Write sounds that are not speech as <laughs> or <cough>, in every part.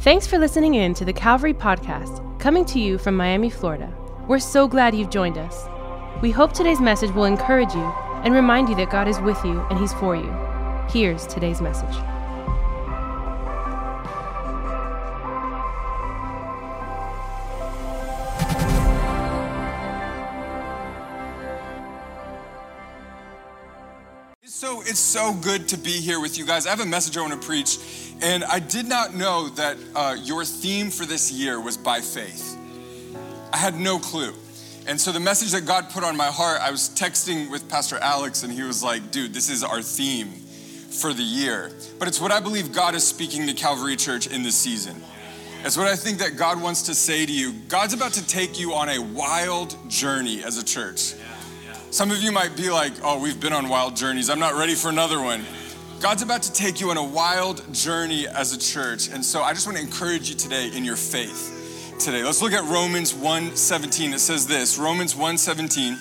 Thanks for listening in to the Calvary Podcast, coming to you from Miami, Florida. We're so glad you've joined us. We hope today's message will encourage you and remind you that God is with you and He's for you. Here's today's message. So it's so good to be here with you guys. I have a message I want to preach, and I did not know that uh, your theme for this year was by faith. I had no clue. And so the message that God put on my heart, I was texting with Pastor Alex, and he was like, dude, this is our theme for the year. But it's what I believe God is speaking to Calvary Church in this season. It's what I think that God wants to say to you. God's about to take you on a wild journey as a church. Some of you might be like, oh, we've been on wild journeys. I'm not ready for another one. God's about to take you on a wild journey as a church. And so I just want to encourage you today in your faith today. Let's look at Romans 1:17. It says this. Romans 1:17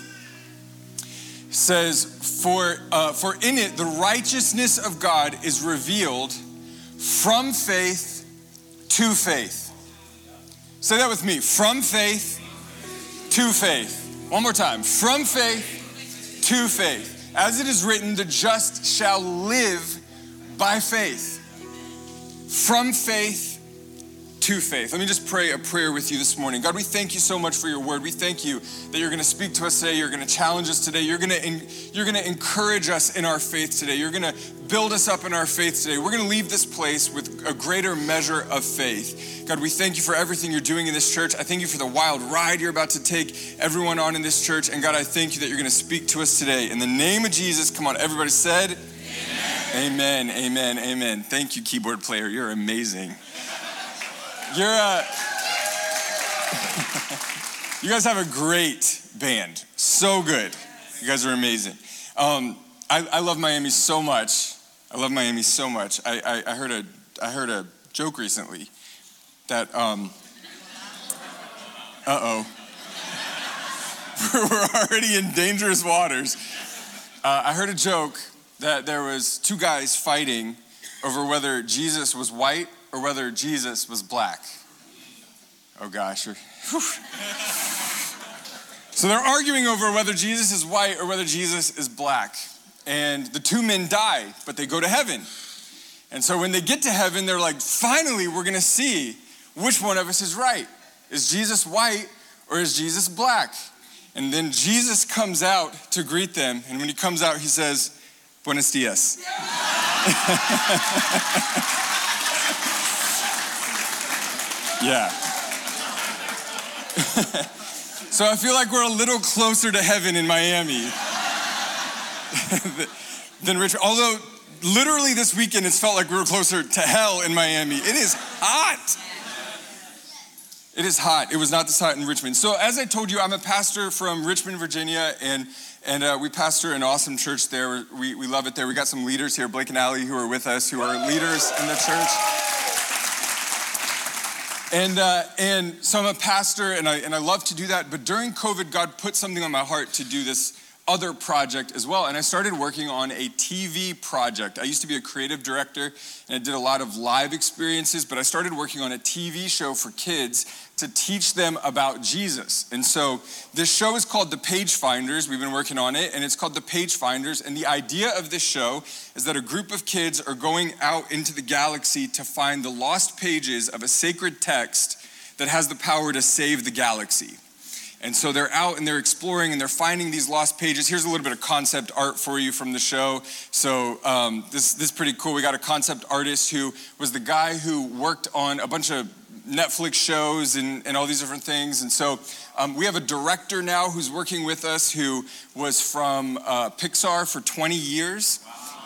says, for, uh, for in it the righteousness of God is revealed from faith to faith. Say that with me. From faith to faith. One more time. From faith to faith. As it is written, the just shall live by faith. From faith to faith. Let me just pray a prayer with you this morning. God, we thank you so much for your word. We thank you that you're going to speak to us today. You're going to challenge us today. You're going to you're going to encourage us in our faith today. You're going to build us up in our faith today. We're going to leave this place with a greater measure of faith. God, we thank you for everything you're doing in this church. I thank you for the wild ride you're about to take everyone on in this church. And God, I thank you that you're going to speak to us today. In the name of Jesus, come on, everybody said, Amen, amen, amen. amen. Thank you, keyboard player. You're amazing. You're uh, <laughs> you guys have a great band. So good. You guys are amazing. Um, I, I, love Miami so much. I love Miami so much. I, I, I heard a I heard a joke recently that um, uh oh. <laughs> We're already in dangerous waters. Uh, I heard a joke that there was two guys fighting over whether Jesus was white or whether Jesus was black. Oh gosh. so they're arguing over whether Jesus is white or whether Jesus is black. And the two men die, but they go to heaven. And so when they get to heaven, they're like, finally, we're gonna see which one of us is right. Is Jesus white or is Jesus black? And then Jesus comes out to greet them. And when he comes out, he says, Buenos dias. <laughs> Yeah. <laughs> so I feel like we're a little closer to heaven in Miami <laughs> than Richmond. Although, literally this weekend, it's felt like we were closer to hell in Miami. It is hot. It is hot. It was not this hot in Richmond. So, as I told you, I'm a pastor from Richmond, Virginia, and and uh, we pastor an awesome church there. We, we love it there. We got some leaders here, Blake and Allie, who are with us, who are leaders in the church. And, uh, and so I'm a pastor and I, and I love to do that. But during COVID, God put something on my heart to do this other project as well. And I started working on a TV project. I used to be a creative director and I did a lot of live experiences, but I started working on a TV show for kids to teach them about Jesus. And so this show is called The Page Finders. We've been working on it, and it's called The Page Finders. And the idea of this show is that a group of kids are going out into the galaxy to find the lost pages of a sacred text that has the power to save the galaxy. And so they're out and they're exploring and they're finding these lost pages. Here's a little bit of concept art for you from the show. So um, this, this is pretty cool. We got a concept artist who was the guy who worked on a bunch of Netflix shows and, and all these different things. And so um, we have a director now who's working with us who was from uh, Pixar for 20 years.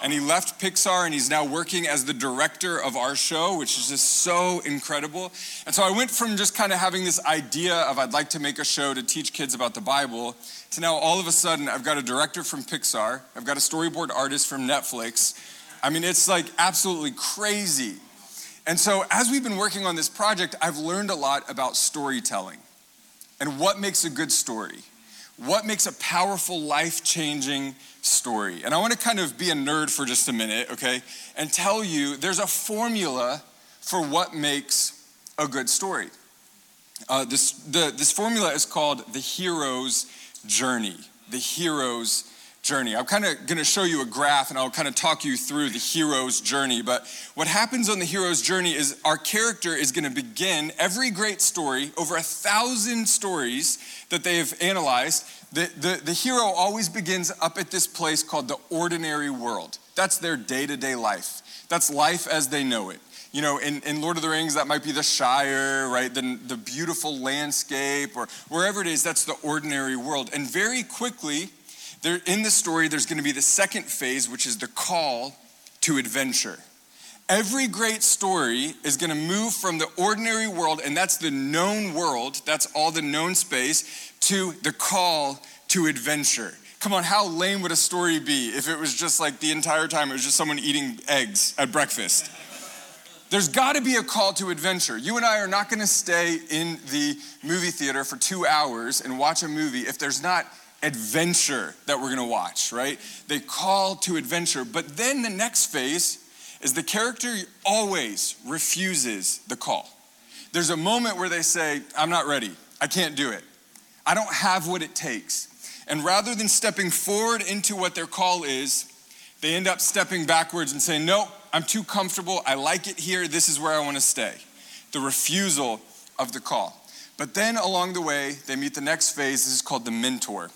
And he left Pixar and he's now working as the director of our show, which is just so incredible. And so I went from just kind of having this idea of I'd like to make a show to teach kids about the Bible to now all of a sudden I've got a director from Pixar, I've got a storyboard artist from Netflix. I mean, it's like absolutely crazy. And so, as we've been working on this project, I've learned a lot about storytelling and what makes a good story, what makes a powerful, life changing story. And I want to kind of be a nerd for just a minute, okay, and tell you there's a formula for what makes a good story. Uh, this, the, this formula is called the hero's journey. The hero's journey. I'm kind of going to show you a graph and I'll kind of talk you through the hero's journey. But what happens on the hero's journey is our character is going to begin every great story, over a thousand stories that they've analyzed. The, the, the hero always begins up at this place called the ordinary world. That's their day to day life. That's life as they know it. You know, in, in Lord of the Rings, that might be the Shire, right? The, the beautiful landscape, or wherever it is, that's the ordinary world. And very quickly, there, in the story, there's going to be the second phase, which is the call to adventure. Every great story is going to move from the ordinary world, and that's the known world, that's all the known space, to the call to adventure. Come on, how lame would a story be if it was just like the entire time it was just someone eating eggs at breakfast? There's got to be a call to adventure. You and I are not going to stay in the movie theater for two hours and watch a movie if there's not adventure that we're gonna watch, right? They call to adventure. But then the next phase is the character always refuses the call. There's a moment where they say, I'm not ready, I can't do it, I don't have what it takes. And rather than stepping forward into what their call is, they end up stepping backwards and saying, Nope, I'm too comfortable, I like it here, this is where I wanna stay. The refusal of the call. But then along the way, they meet the next phase. This is called the mentor.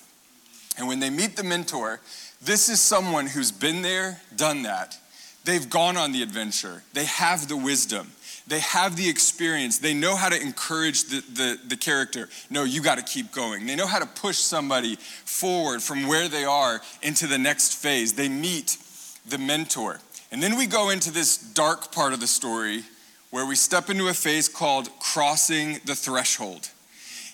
And when they meet the mentor, this is someone who's been there, done that. They've gone on the adventure, they have the wisdom. They have the experience. They know how to encourage the, the, the character. No, you got to keep going. They know how to push somebody forward from where they are into the next phase. They meet the mentor. And then we go into this dark part of the story where we step into a phase called crossing the threshold.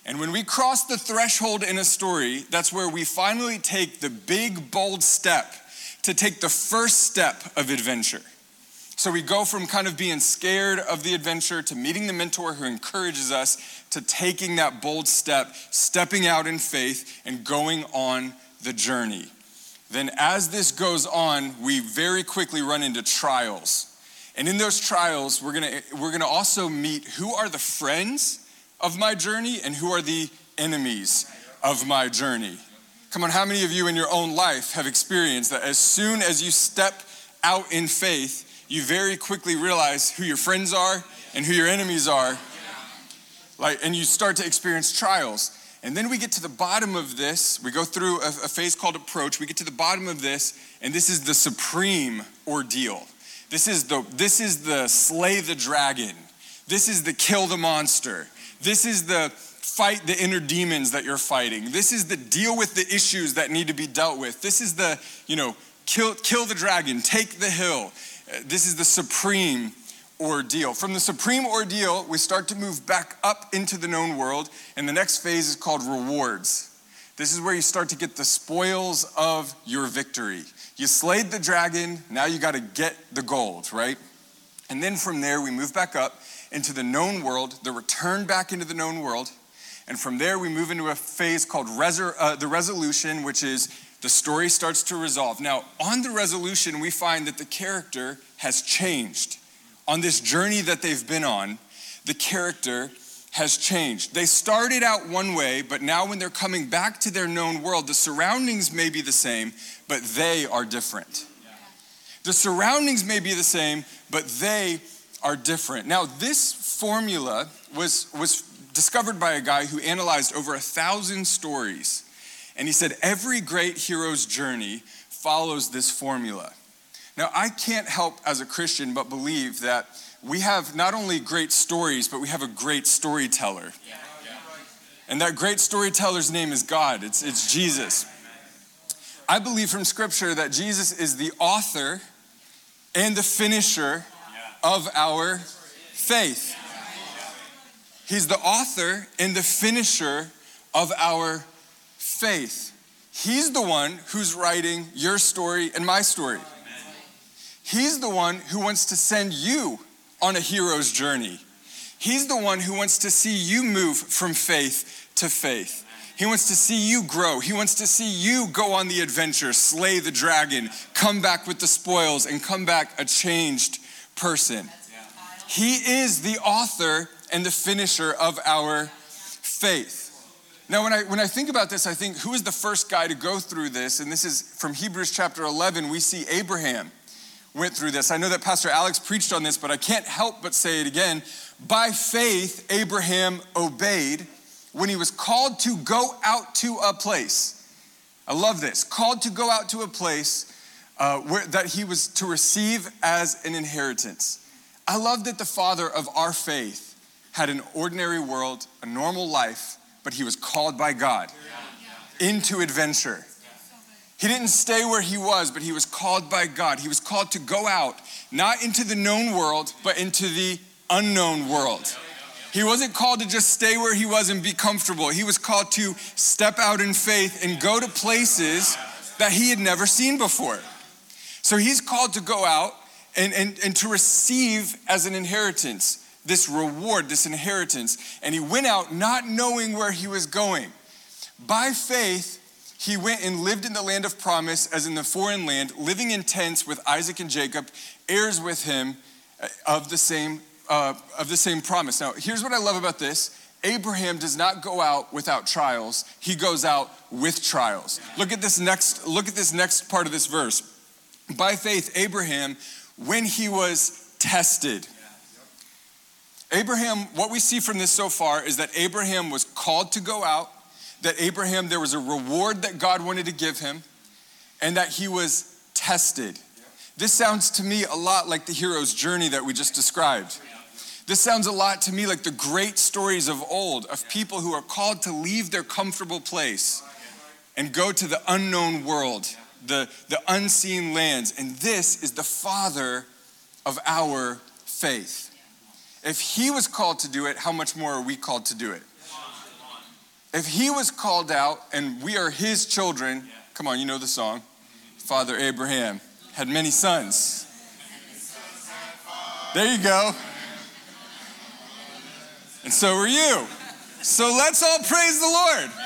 And when we cross the threshold in a story, that's where we finally take the big, bold step to take the first step of adventure. So we go from kind of being scared of the adventure to meeting the mentor who encourages us to taking that bold step, stepping out in faith, and going on the journey. Then, as this goes on, we very quickly run into trials. And in those trials, we're gonna, we're gonna also meet who are the friends of my journey and who are the enemies of my journey. Come on, how many of you in your own life have experienced that as soon as you step out in faith, you very quickly realize who your friends are and who your enemies are? Like, and you start to experience trials. And then we get to the bottom of this. We go through a, a phase called approach. We get to the bottom of this, and this is the supreme ordeal. This is the this is the slay the dragon. This is the kill the monster. This is the fight the inner demons that you're fighting. This is the deal with the issues that need to be dealt with. This is the, you know, kill, kill the dragon, take the hill. Uh, this is the supreme ordeal. From the supreme ordeal, we start to move back up into the known world, and the next phase is called rewards. This is where you start to get the spoils of your victory. You slayed the dragon, now you got to get the gold, right? And then from there, we move back up into the known world, the return back into the known world. And from there, we move into a phase called resor- uh, the resolution, which is the story starts to resolve. Now, on the resolution, we find that the character has changed. On this journey that they've been on, the character has changed. They started out one way, but now when they're coming back to their known world, the surroundings may be the same, but they are different. The surroundings may be the same, but they are different. Now, this formula was, was discovered by a guy who analyzed over a thousand stories. And he said every great hero's journey follows this formula. Now, I can't help as a Christian but believe that we have not only great stories, but we have a great storyteller. And that great storyteller's name is God, it's, it's Jesus. I believe from scripture that Jesus is the author and the finisher of our faith. He's the author and the finisher of our faith. He's the one who's writing your story and my story. He's the one who wants to send you on a hero's journey. He's the one who wants to see you move from faith to faith. He wants to see you grow. He wants to see you go on the adventure, slay the dragon, come back with the spoils, and come back a changed person. He is the author and the finisher of our faith. Now, when I, when I think about this, I think who is the first guy to go through this? And this is from Hebrews chapter 11. We see Abraham went through this. I know that Pastor Alex preached on this, but I can't help but say it again. By faith, Abraham obeyed when he was called to go out to a place. I love this. Called to go out to a place uh, where, that he was to receive as an inheritance. I love that the father of our faith had an ordinary world, a normal life, but he was called by God into adventure. He didn't stay where he was, but he was called by God. He was called to go out, not into the known world, but into the unknown world. He wasn't called to just stay where he was and be comfortable. He was called to step out in faith and go to places that he had never seen before. So he's called to go out and, and, and to receive as an inheritance this reward, this inheritance. And he went out not knowing where he was going. By faith, he went and lived in the land of promise as in the foreign land, living in tents with Isaac and Jacob, heirs with him uh, of the same, uh, of the same promise. Now, here's what I love about this. Abraham does not go out without trials. He goes out with trials. Look at this next look at this next part of this verse. By faith Abraham when he was tested Abraham, what we see from this so far is that Abraham was called to go out, that Abraham, there was a reward that God wanted to give him, and that he was tested. This sounds to me a lot like the hero's journey that we just described. This sounds a lot to me like the great stories of old of people who are called to leave their comfortable place and go to the unknown world, the, the unseen lands. And this is the father of our faith. If he was called to do it, how much more are we called to do it? If he was called out and we are his children, come on, you know the song. Father Abraham had many sons. There you go. And so are you. So let's all praise the Lord.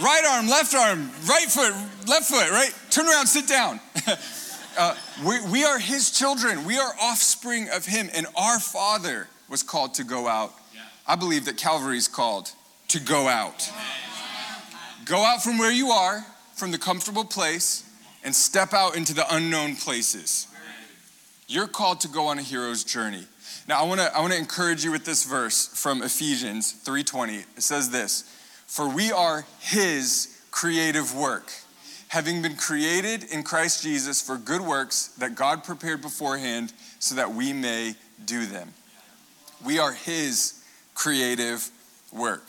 Right arm, left arm, right foot, left foot, right? Turn around, sit down. <laughs> Uh, we, we are his children. We are offspring of him. And our father was called to go out. Yeah. I believe that Calvary is called to go out. Go out from where you are, from the comfortable place, and step out into the unknown places. You're called to go on a hero's journey. Now, I want to I want to encourage you with this verse from Ephesians 3:20. It says this, "For we are his creative work." having been created in Christ Jesus for good works that God prepared beforehand so that we may do them. We are His creative work.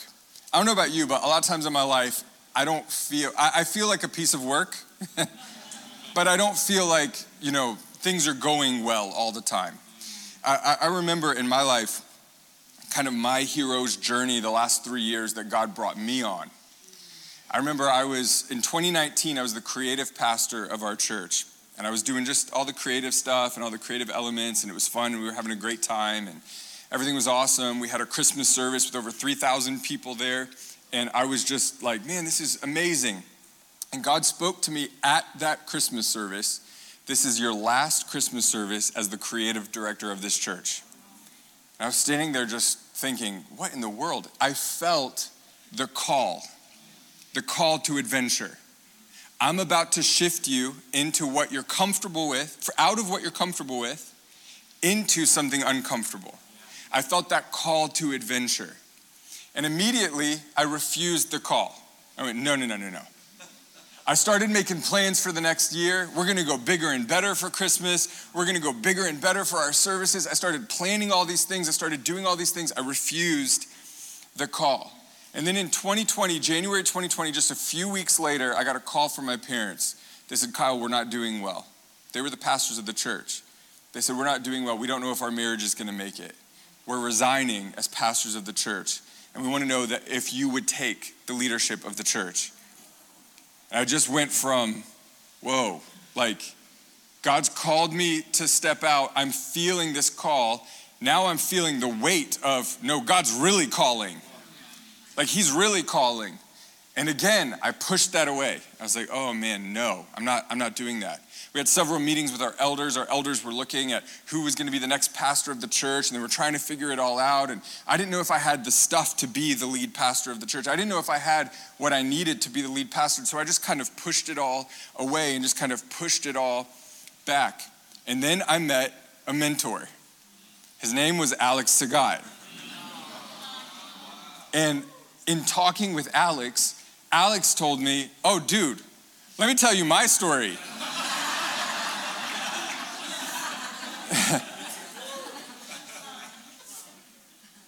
I don't know about you, but a lot of times in my life, I don't feel, I, feel like a piece of work, <laughs> but I don't feel like, you know, things are going well all the time. I, I remember in my life, kind of my hero's journey the last three years that God brought me on. I remember I was, in 2019, I was the creative pastor of our church. And I was doing just all the creative stuff and all the creative elements, and it was fun, and we were having a great time, and everything was awesome. We had our Christmas service with over 3,000 people there, and I was just like, man, this is amazing. And God spoke to me at that Christmas service this is your last Christmas service as the creative director of this church. And I was standing there just thinking, what in the world? I felt the call the call to adventure. I'm about to shift you into what you're comfortable with, out of what you're comfortable with, into something uncomfortable. I felt that call to adventure. And immediately I refused the call. I went, no, no, no, no, no. I started making plans for the next year. We're gonna go bigger and better for Christmas. We're gonna go bigger and better for our services. I started planning all these things. I started doing all these things. I refused the call. And then in 2020, January 2020, just a few weeks later, I got a call from my parents. They said, Kyle, we're not doing well. They were the pastors of the church. They said, We're not doing well. We don't know if our marriage is going to make it. We're resigning as pastors of the church. And we want to know that if you would take the leadership of the church. And I just went from, whoa, like, God's called me to step out. I'm feeling this call. Now I'm feeling the weight of, no, God's really calling. Like he's really calling. And again, I pushed that away. I was like, oh man, no, I'm not, I'm not doing that. We had several meetings with our elders. Our elders were looking at who was going to be the next pastor of the church, and they were trying to figure it all out. And I didn't know if I had the stuff to be the lead pastor of the church. I didn't know if I had what I needed to be the lead pastor. So I just kind of pushed it all away and just kind of pushed it all back. And then I met a mentor. His name was Alex Sagai. And in talking with Alex, Alex told me, Oh, dude, let me tell you my story.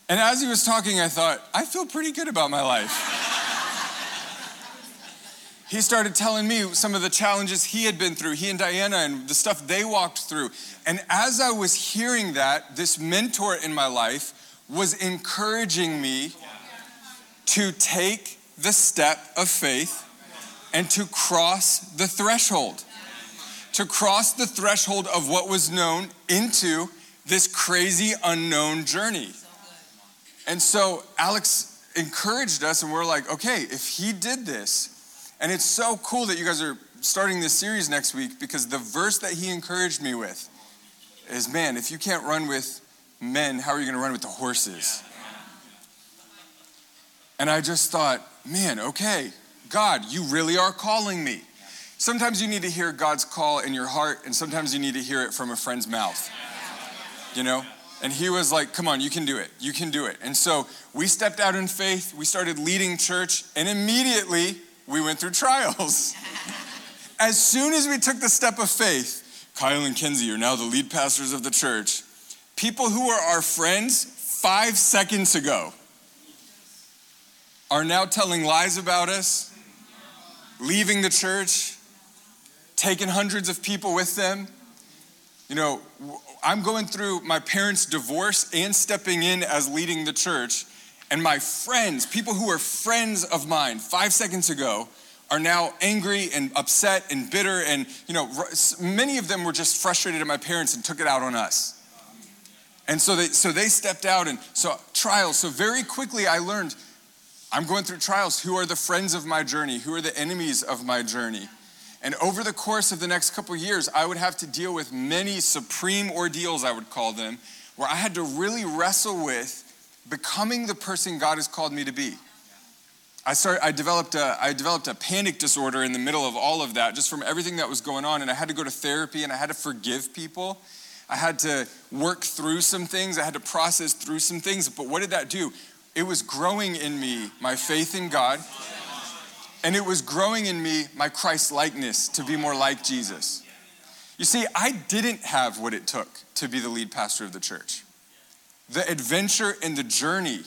And as he was talking, I thought, I feel pretty good about my life. he started telling me some of the challenges he had been through, he and Diana, and the stuff they walked through. And as I was hearing that, this mentor in my life was encouraging me to take the step of faith and to cross the threshold to cross the threshold of what was known into this crazy unknown journey. And so Alex encouraged us, and we're like, okay, if he did this, and it's so cool that you guys are starting this series next week because the verse that he encouraged me with is man, if you can't run with men, how are you going to run with the horses? And I just thought, man, okay, God, you really are calling me. Sometimes you need to hear God's call in your heart, and sometimes you need to hear it from a friend's mouth. You know? And he was like, Come on, you can do it. You can do it. And so we stepped out in faith, we started leading church, and immediately we went through trials. <laughs> as soon as we took the step of faith, Kyle and Kenzie are now the lead pastors of the church. People who were our friends five seconds ago are now telling lies about us, leaving the church, taking hundreds of people with them. You know, I'm going through my parents' divorce and stepping in as leading the church. And my friends, people who were friends of mine five seconds ago, are now angry and upset and bitter. And, you know, many of them were just frustrated at my parents and took it out on us. And so they, so they stepped out and so trials. So very quickly I learned I'm going through trials. Who are the friends of my journey? Who are the enemies of my journey? And over the course of the next couple years, I would have to deal with many supreme ordeals, I would call them, where I had to really wrestle with becoming the person God has called me to be. I, started, I, developed a, I developed a panic disorder in the middle of all of that, just from everything that was going on. And I had to go to therapy and I had to forgive people. I had to work through some things. I had to process through some things. But what did that do? It was growing in me my faith in God and it was growing in me my Christ likeness to be more like Jesus. You see, I didn't have what it took to be the lead pastor of the church. The adventure and the journey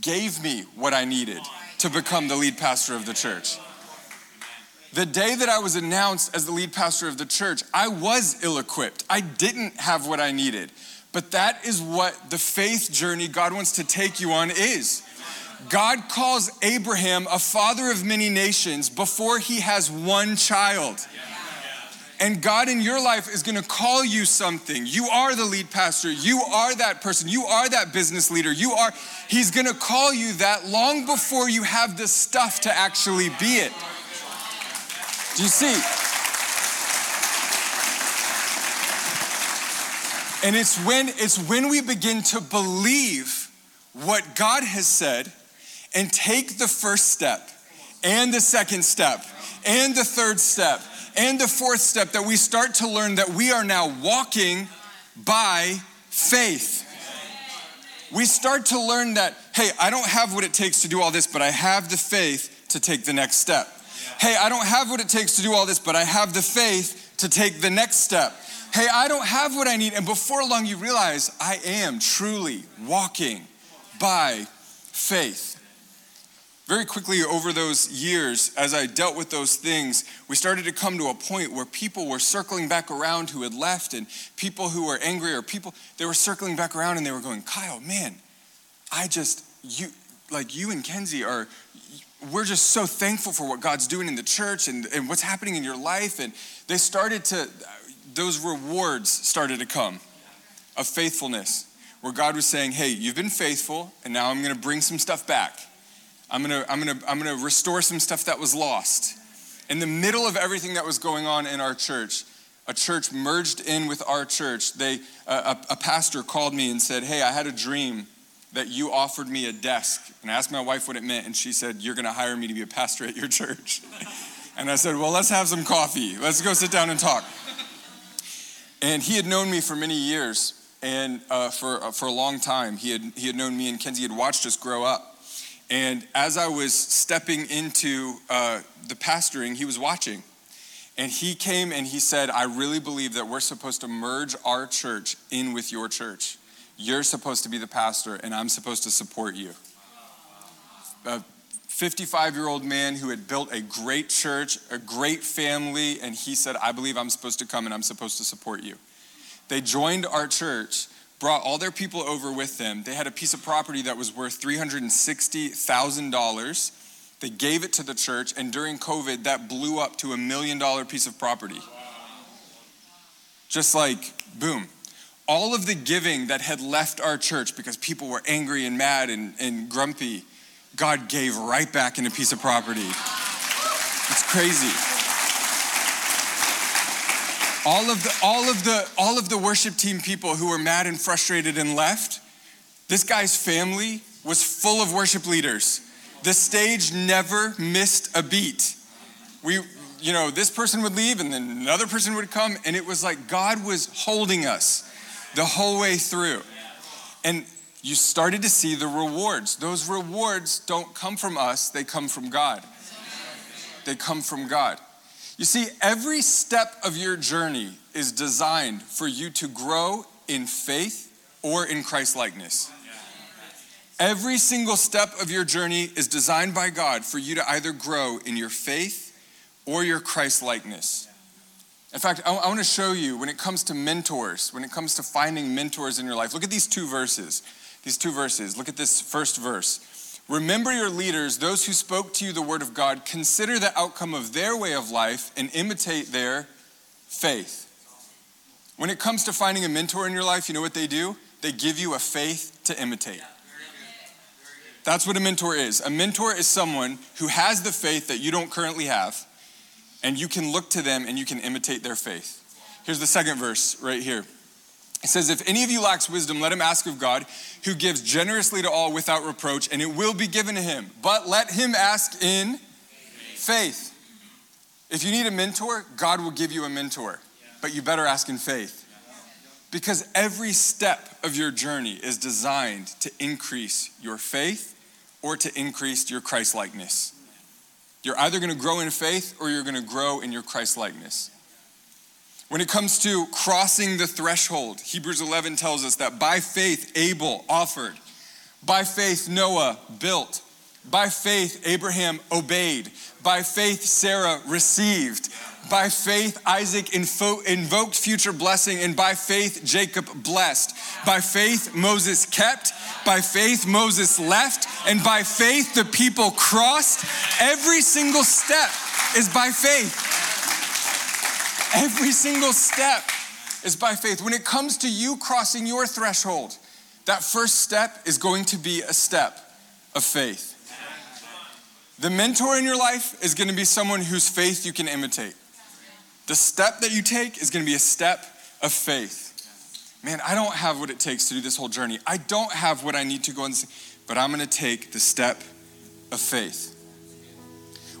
gave me what I needed to become the lead pastor of the church. The day that I was announced as the lead pastor of the church, I was ill equipped. I didn't have what I needed. But that is what the faith journey God wants to take you on is. God calls Abraham a father of many nations before he has one child. And God in your life is gonna call you something. You are the lead pastor. You are that person. You are that business leader. You are, He's gonna call you that long before you have the stuff to actually be it. Do you see? And it's when it's when we begin to believe what God has said and take the first step and the second step and the third step and the fourth step that we start to learn that we are now walking by faith. We start to learn that, hey, I don't have what it takes to do all this, but I have the faith to take the next step. Hey, I don't have what it takes to do all this, but I have the faith to take the next step. Hey, I don't have what I need. And before long, you realize I am truly walking by faith very quickly over those years, as I dealt with those things, we started to come to a point where people were circling back around who had left, and people who were angry, or people, they were circling back around and they were going, Kyle, man, I just, you, like you and Kenzie are, we're just so thankful for what God's doing in the church and, and what's happening in your life. And they started to, those rewards started to come of faithfulness, where God was saying, hey, you've been faithful, and now I'm gonna bring some stuff back. I'm gonna, I'm gonna, I'm gonna restore some stuff that was lost. In the middle of everything that was going on in our church, a church merged in with our church. They, a, a pastor called me and said, Hey, I had a dream that you offered me a desk. And I asked my wife what it meant, and she said, You're gonna hire me to be a pastor at your church. <laughs> and I said, Well, let's have some coffee. Let's go sit down and talk. And he had known me for many years, and uh, for, uh, for a long time. He had, he had known me and Kenzie, had watched us grow up. And as I was stepping into uh, the pastoring, he was watching. And he came and he said, I really believe that we're supposed to merge our church in with your church. You're supposed to be the pastor, and I'm supposed to support you. A 55 year old man who had built a great church, a great family, and he said, I believe I'm supposed to come and I'm supposed to support you. They joined our church, brought all their people over with them. They had a piece of property that was worth $360,000 they gave it to the church, and during COVID, that blew up to a million dollar piece of property. Just like, boom. All of the giving that had left our church because people were angry and mad and, and grumpy, God gave right back in a piece of property. It's crazy. All of the all of the all of the worship team people who were mad and frustrated and left, this guy's family was full of worship leaders the stage never missed a beat. We, you know, this person would leave and then another person would come, and it was like God was holding us the whole way through. And you started to see the rewards. Those rewards don't come from us, they come from God. They come from God. You see, every step of your journey is designed for you to grow in faith or in Christ likeness. Every single step of your journey is designed by God for you to either grow in your faith or your Christ likeness. In fact, I, I want to show you when it comes to mentors, when it comes to finding mentors in your life, look at these two verses. These two verses. Look at this first verse. Remember your leaders, those who spoke to you the word of God, consider the outcome of their way of life and imitate their faith. When it comes to finding a mentor in your life, you know what they do? They give you a faith to imitate. That's what a mentor is. A mentor is someone who has the faith that you don't currently have, and you can look to them and you can imitate their faith. Here's the second verse right here. It says, If any of you lacks wisdom, let him ask of God, who gives generously to all without reproach, and it will be given to him. But let him ask in faith. If you need a mentor, God will give you a mentor, but you better ask in faith. Because every step of your journey is designed to increase your faith or to increase your Christ likeness. You're either going to grow in faith or you're going to grow in your Christ likeness. When it comes to crossing the threshold, Hebrews 11 tells us that by faith Abel offered, by faith Noah built, by faith Abraham obeyed, by faith Sarah received, by faith Isaac invo- invoked future blessing, and by faith Jacob blessed. By faith Moses kept, by faith, Moses left, and by faith, the people crossed. Every single step is by faith. Every single step is by faith. When it comes to you crossing your threshold, that first step is going to be a step of faith. The mentor in your life is going to be someone whose faith you can imitate. The step that you take is going to be a step of faith man, I don't have what it takes to do this whole journey. I don't have what I need to go and see, but I'm gonna take the step of faith.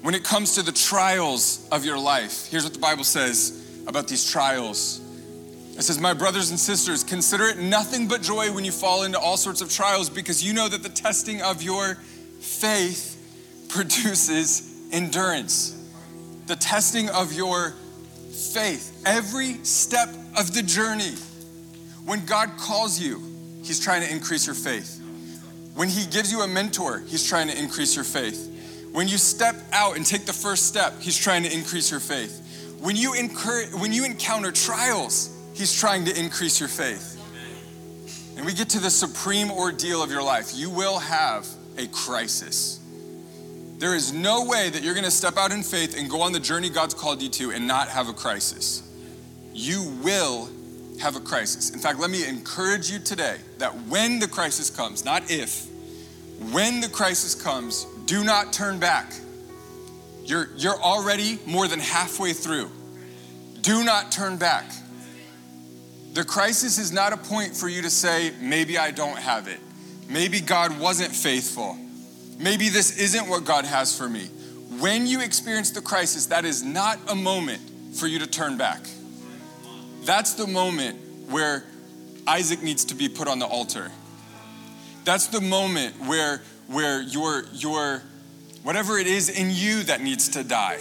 When it comes to the trials of your life, here's what the Bible says about these trials. It says, My brothers and sisters, consider it nothing but joy when you fall into all sorts of trials because you know that the testing of your faith produces endurance. The testing of your faith, every step of the journey when God calls you, He's trying to increase your faith. When He gives you a mentor, He's trying to increase your faith. When you step out and take the first step, He's trying to increase your faith. When you, incur, when you encounter trials, He's trying to increase your faith. And we get to the supreme ordeal of your life. You will have a crisis. There is no way that you're gonna step out in faith and go on the journey God's called you to and not have a crisis. You will have a crisis. In fact, let me encourage you today that when the crisis comes, not if, when the crisis comes, Do not turn back. You're, you're already more than halfway through. Do not turn back. The crisis is not a point for you to say, maybe I don't have it. Maybe God wasn't faithful. Maybe this isn't what God has for me. When you experience the crisis, that is not a moment for you to turn back. That's the moment where Isaac needs to be put on the altar. That's the moment where, where your, your, whatever it is in you that needs to die,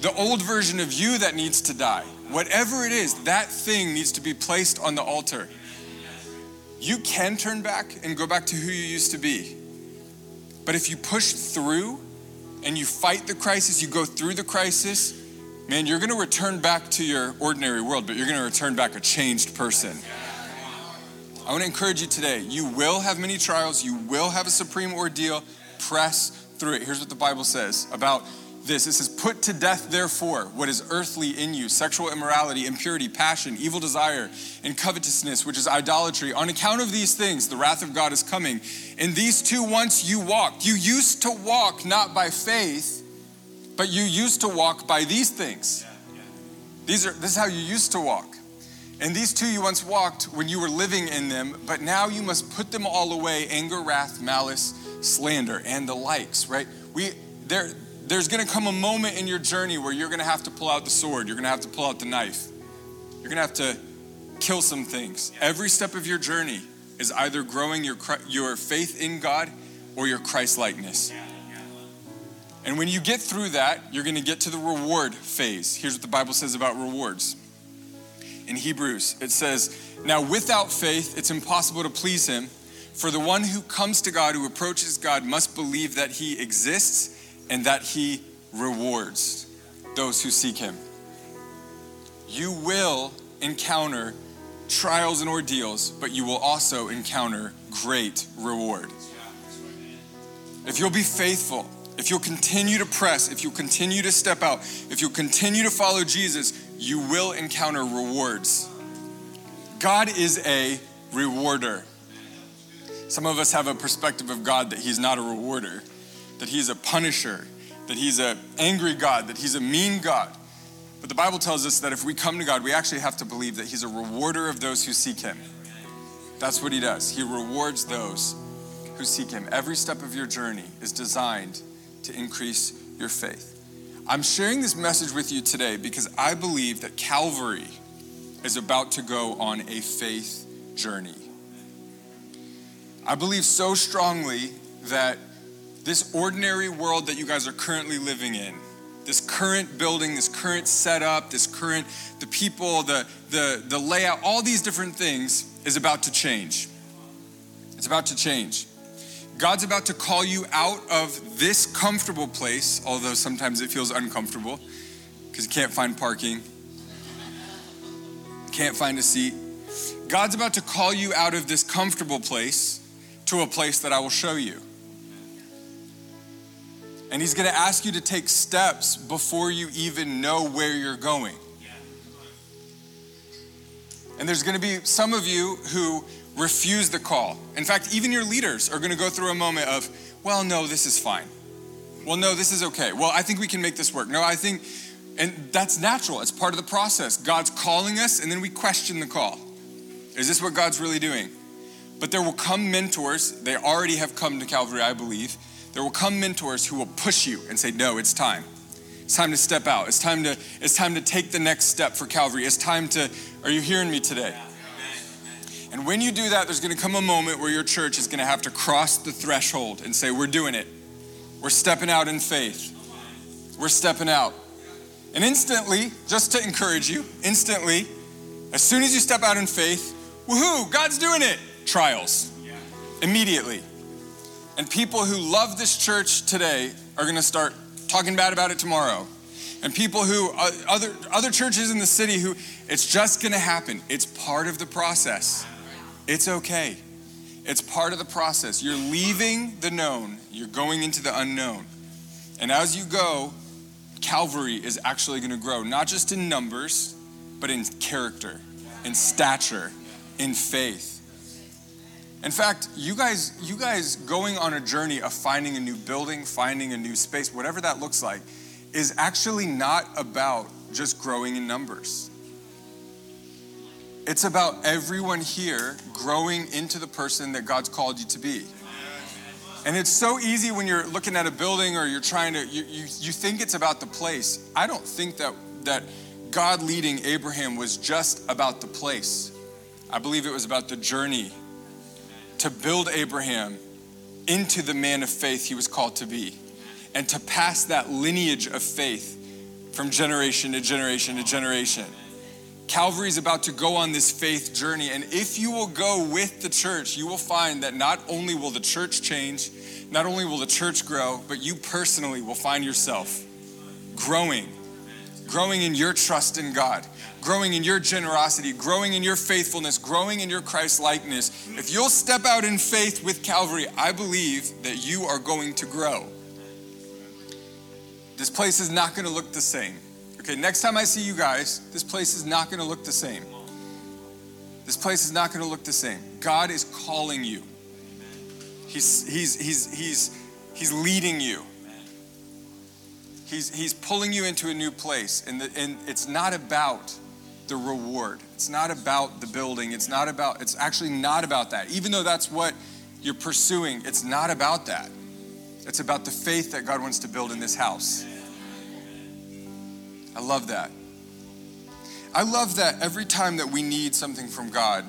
the old version of you that needs to die, whatever it is, that thing needs to be placed on the altar. You can turn back and go back to who you used to be. But if you push through and you fight the crisis, you go through the crisis, man, you're gonna return back to your ordinary world, but you're gonna return back a changed person. I wanna encourage you today. You will have many trials, you will have a supreme ordeal. Press through it. Here's what the Bible says about this. It says, Put to death, therefore, what is earthly in you sexual immorality, impurity, passion, evil desire, and covetousness, which is idolatry. On account of these things, the wrath of God is coming. In these too once you walked. You used to walk not by faith, but you used to walk by these things. These are, this is how you used to walk. And these too you once walked when you were living in them, but now you must put them all away anger, wrath, malice, slander, and the likes, right? We, there, there's gonna come a moment in your journey where you're gonna have to pull out the sword, you're gonna have to pull out the knife, you're gonna have to kill some things. Every step of your journey is either growing your, your faith in God or your Christ likeness. And when you get through that, you're going to get to the reward phase. Here's what the Bible says about rewards. In Hebrews, it says, Now without faith, it's impossible to please him. For the one who comes to God, who approaches God, must believe that he exists and that he rewards those who seek him. You will encounter trials and ordeals, but you will also encounter great reward. If you'll be faithful, if you'll continue to press, if you'll continue to step out, if you'll continue to follow Jesus, you will encounter rewards. God is a rewarder. Some of us have a perspective of God that He's not a rewarder, that He's a punisher, that He's an angry God, that He's a mean God. But the Bible tells us that if we come to God, we actually have to believe that He's a rewarder of those who seek Him. That's what He does. He rewards those who seek Him. Every step of your journey is designed to increase your faith. I'm sharing this message with you today because I believe that Calvary is about to go on a faith journey. I believe so strongly that this ordinary world that you guys are currently living in, this current building, this current setup, this current, the people, the, the, the layout, all these different things is about to change. It's about to change. God's about to call you out of this comfortable place, although sometimes it feels uncomfortable because you can't find parking, can't find a seat. God's about to call you out of this comfortable place to a place that I will show you. And He's gonna ask you to take steps before you even know where you're going. And there's gonna be some of you who refuse the call. In fact, even your leaders are going to go through a moment of, well, no, this is fine. Well, no, this is okay. Well, I think we can make this work. No, I think, and that's natural. It's part of the process. God's calling us, and then we question the call. Is this what God's really doing? But there will come mentors, they already have come to Calvary, I believe. There will come mentors who will push you and say, no, it's time. It's time to step out. It's time to, it's time to take the next step for Calvary. It's time to, are you hearing me today? And when you do that, there's gonna come a moment where your church is gonna have to cross the threshold and say, We're doing it. We're stepping out in faith. We're stepping out. And instantly, just to encourage you, instantly, as soon as you step out in faith, woohoo, God's doing it. Trials. Immediately. And people who love this church today are gonna start talking bad about it tomorrow. And people who, uh, other, other churches in the city who, it's just gonna happen. It's part of the process. It's okay. It's part of the process. You're leaving the known, you're going into the unknown. And as you go, Calvary is actually going to grow, not just in numbers, but in character, in stature, in faith. In fact, you guys, you guys going on a journey of finding a new building, finding a new space, whatever that looks like, is actually not about just growing in numbers. It's about everyone here growing into the person that God's called you to be. And it's so easy when you're looking at a building or you're trying to, you, you, you think it's about the place. I don't think that, that God leading Abraham was just about the place. I believe it was about the journey to build Abraham into the man of faith he was called to be and to pass that lineage of faith from generation to generation to generation. Calvary is about to go on this faith journey. And if you will go with the church, you will find that not only will the church change, not only will the church grow, but you personally will find yourself growing, growing in your trust in God, growing in your generosity, growing in your faithfulness, growing in your Christ likeness. If you'll step out in faith with Calvary, I believe that you are going to grow. This place is not going to look the same. Okay, next time I see you guys, this place is not going to look the same. This place is not going to look the same. God is calling you. He's, he's, he's, he's, he's leading you. He's, he's pulling you into a new place. And, the, and it's not about the reward. It's not about the building. It's not about, it's actually not about that. Even though that's what you're pursuing, it's not about that. It's about the faith that God wants to build in this house. I love that. I love that every time that we need something from God,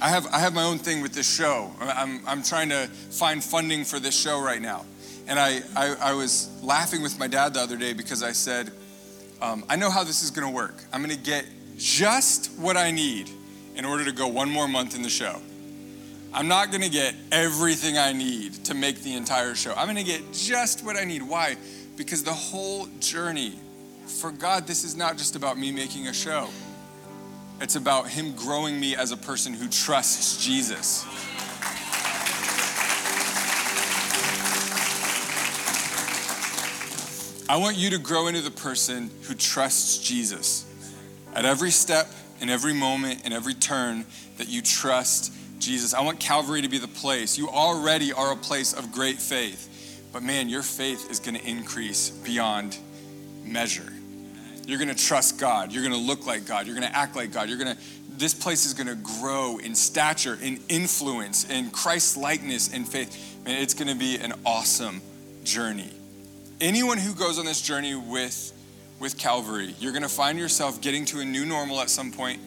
I have, I have my own thing with this show. I'm, I'm trying to find funding for this show right now. And I, I, I was laughing with my dad the other day because I said, um, I know how this is going to work. I'm going to get just what I need in order to go one more month in the show. I'm not going to get everything I need to make the entire show. I'm going to get just what I need. Why? Because the whole journey for God, this is not just about me making a show. It's about Him growing me as a person who trusts Jesus. I want you to grow into the person who trusts Jesus. At every step, in every moment, in every turn, that you trust Jesus. I want Calvary to be the place. You already are a place of great faith, but man, your faith is going to increase beyond measure. You're going to trust God. You're going to look like God. You're going to act like God. You're going to this place is going to grow in stature, in influence, in Christ likeness, in faith. Man, it's going to be an awesome journey. Anyone who goes on this journey with with Calvary, you're going to find yourself getting to a new normal at some point,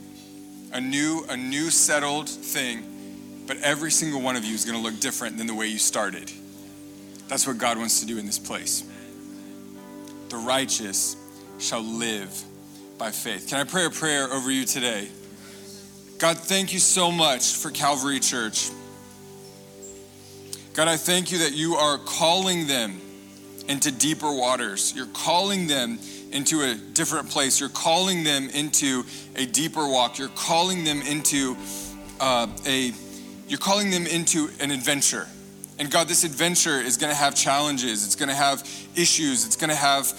a new a new settled thing, but every single one of you is going to look different than the way you started. That's what God wants to do in this place. The righteous shall live by faith. Can I pray a prayer over you today? God, thank you so much for Calvary Church. God, I thank you that you are calling them into deeper waters. You're calling them into a different place. You're calling them into a deeper walk. You're calling them into uh, a you're calling them into an adventure. And God, this adventure is going to have challenges. It's going to have issues. It's going to have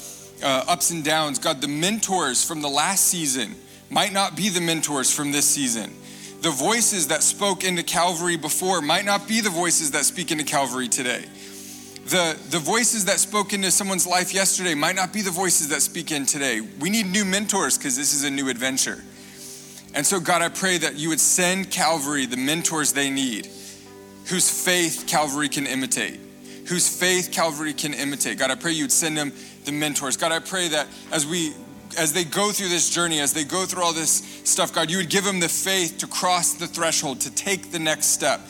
uh, ups and downs. God, the mentors from the last season might not be the mentors from this season. The voices that spoke into Calvary before might not be the voices that speak into Calvary today. The, the voices that spoke into someone's life yesterday might not be the voices that speak in today. We need new mentors because this is a new adventure. And so, God, I pray that you would send Calvary the mentors they need, whose faith Calvary can imitate, whose faith Calvary can imitate. God, I pray you would send them the mentors. God, I pray that as we as they go through this journey, as they go through all this stuff, God, you would give them the faith to cross the threshold, to take the next step.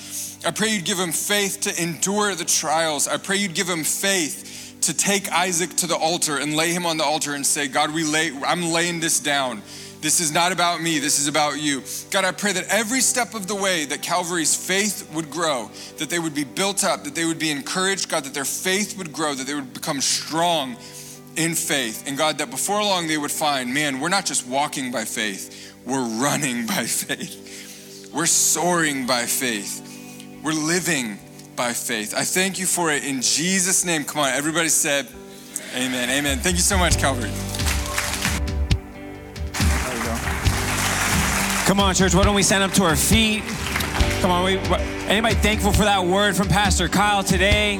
I pray you'd give him faith to endure the trials. I pray you'd give him faith to take Isaac to the altar and lay him on the altar and say, God, we lay, I'm laying this down. This is not about me, this is about you. God, I pray that every step of the way that Calvary's faith would grow, that they would be built up, that they would be encouraged, God, that their faith would grow, that they would become strong in faith. And God, that before long they would find, man, we're not just walking by faith, we're running by <laughs> faith. We're soaring by faith. We're living by faith. I thank you for it in Jesus' name. Come on, everybody said, Amen. Amen. Thank you so much, Calvary. Come on, church, why don't we stand up to our feet? Come on, wait. Anybody thankful for that word from Pastor Kyle today?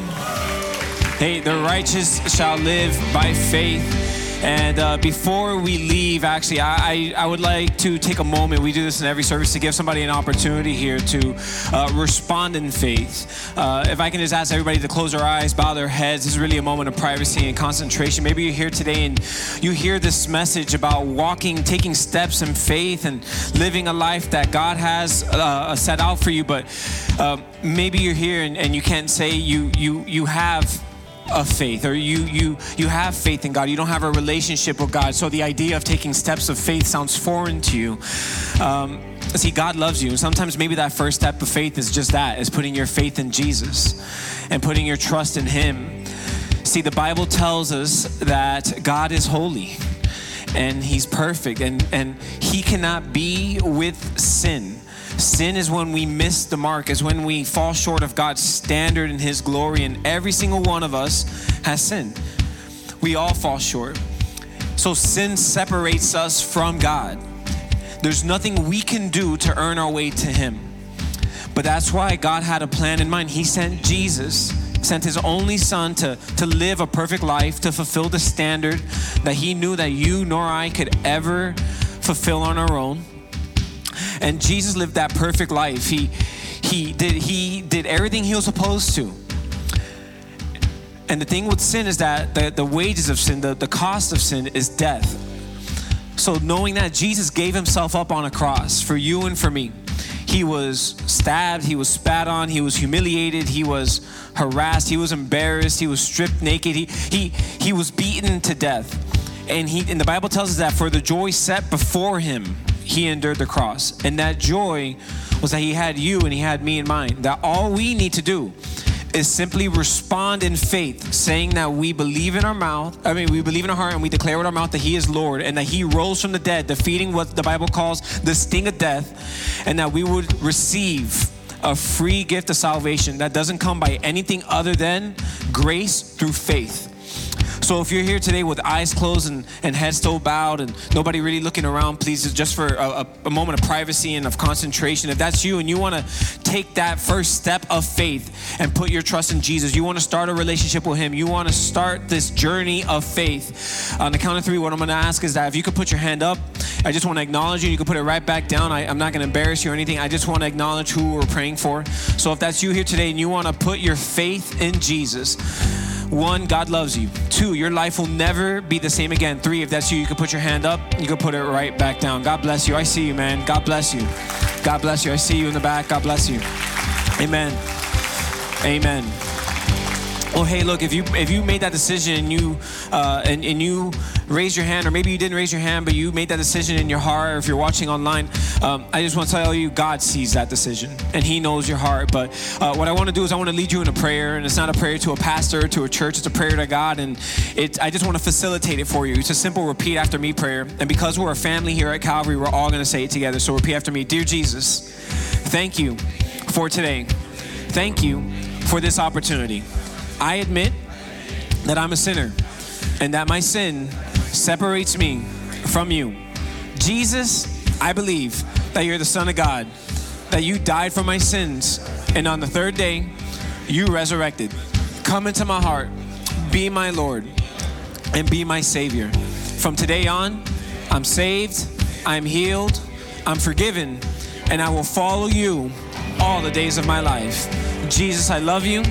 Hey, the righteous shall live by faith. And uh, before we leave, actually, I, I, would like to take a moment. We do this in every service to give somebody an opportunity here to uh, respond in faith. Uh, if I can just ask everybody to close their eyes, bow their heads, this is really a moment of privacy and concentration. Maybe you're here today and you hear this message about walking, taking steps in faith, and living a life that God has uh, set out for you. But uh, maybe you're here and, and you can't say you you you have of faith or you you you have faith in God. You don't have a relationship with God. So the idea of taking steps of faith sounds foreign to you. Um, see God loves you. And sometimes maybe that first step of faith is just that is putting your faith in Jesus and putting your trust in him. See the Bible tells us that God is holy and he's perfect and and he cannot be with sin Sin is when we miss the mark, is when we fall short of God's standard and His glory, and every single one of us has sinned. We all fall short. So sin separates us from God. There's nothing we can do to earn our way to Him. But that's why God had a plan in mind. He sent Jesus, sent His only Son to, to live a perfect life, to fulfill the standard that He knew that you nor I could ever fulfill on our own. And Jesus lived that perfect life. He he did he did everything he was supposed to. And the thing with sin is that the, the wages of sin, the, the cost of sin is death. So knowing that Jesus gave himself up on a cross for you and for me. He was stabbed, he was spat on, he was humiliated, he was harassed, he was embarrassed, he was stripped naked, he he he was beaten to death. And he and the Bible tells us that for the joy set before him, he endured the cross. And that joy was that he had you and he had me in mind. That all we need to do is simply respond in faith, saying that we believe in our mouth, I mean, we believe in our heart and we declare with our mouth that He is Lord and that He rose from the dead, defeating what the Bible calls the sting of death, and that we would receive a free gift of salvation that doesn't come by anything other than grace through faith. So if you're here today with eyes closed and, and head still bowed and nobody really looking around, please, just for a, a moment of privacy and of concentration, if that's you and you want to take that first step of faith and put your trust in Jesus, you want to start a relationship with Him, you want to start this journey of faith. On the count of three, what I'm going to ask is that if you could put your hand up, I just want to acknowledge you. You can put it right back down. I, am not going to embarrass you or anything. I just want to acknowledge who we're praying for. So if that's you here today and you want to put your faith in Jesus, one, God loves you. Two, your life will never be the same again. Three, if that's you, you can put your hand up. You can put it right back down. God bless you. I see you, man. God bless you. God bless you. I see you in the back. God bless you. Amen. Amen. Well, hey, look, if you if you made that decision, and you uh, and and you raised your hand, or maybe you didn't raise your hand, but you made that decision in your heart, or if you're watching online, um, I just want to tell you, God sees that decision, and He knows your heart. But uh, what I want to do is I want to lead you in a prayer, and it's not a prayer to a pastor, to a church, it's a prayer to God, and it I just want to facilitate it for you. It's a simple repeat after me prayer, and because we're a family here at Calvary, we're all going to say it together. So repeat after me, dear Jesus, thank you for today. Thank you for this opportunity. I admit that I'm a sinner and that my sin separates me from you. Jesus, I believe that you're the Son of God, that you died for my sins, and on the third day, you resurrected. Come into my heart, be my Lord, and be my Savior. From today on, I'm saved, I'm healed, I'm forgiven, and I will follow you all the days of my life. Jesus, I love you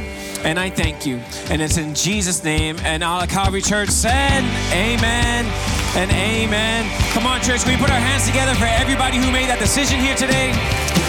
and I thank you. And it's in Jesus' name. And all the Calvary Church said, Amen and amen. Come on, church, we put our hands together for everybody who made that decision here today.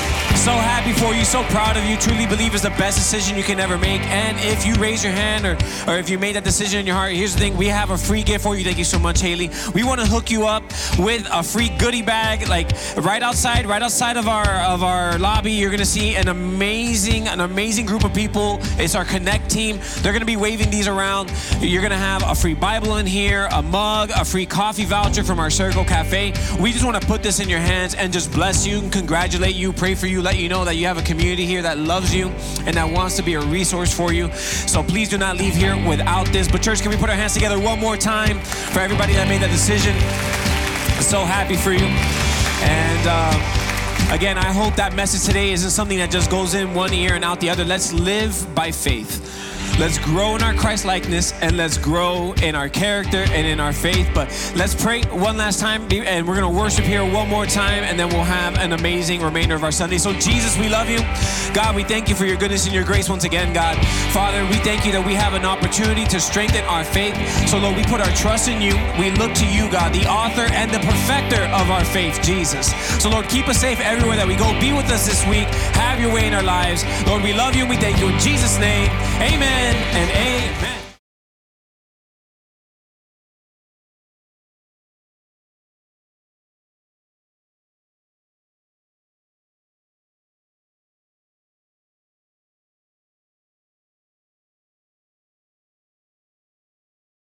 So happy for you, so proud of you. Truly believe it's the best decision you can ever make. And if you raise your hand or, or if you made that decision in your heart, here's the thing we have a free gift for you. Thank you so much, Haley. We want to hook you up with a free goodie bag, like right outside, right outside of our of our lobby. You're gonna see an amazing, an amazing group of people. It's our Connect team. They're gonna be waving these around. You're gonna have a free Bible in here, a mug, a free coffee voucher from our Circle Cafe. We just want to put this in your hands and just bless you and congratulate you, pray for you, let you know that you have a community here that loves you and that wants to be a resource for you. So please do not leave here without this. But, church, can we put our hands together one more time for everybody that made that decision? I'm so happy for you. And, uh, Again, I hope that message today isn't something that just goes in one ear and out the other. Let's live by faith. Let's grow in our Christ likeness and let's grow in our character and in our faith. But let's pray one last time and we're going to worship here one more time and then we'll have an amazing remainder of our Sunday. So, Jesus, we love you. God, we thank you for your goodness and your grace once again, God. Father, we thank you that we have an opportunity to strengthen our faith. So, Lord, we put our trust in you. We look to you, God, the author and the perfecter of our faith, Jesus. So, Lord, keep us safe everywhere that we go. Be with us this week. Have your way in our lives. Lord, we love you and we thank you. In Jesus' name, amen and amen.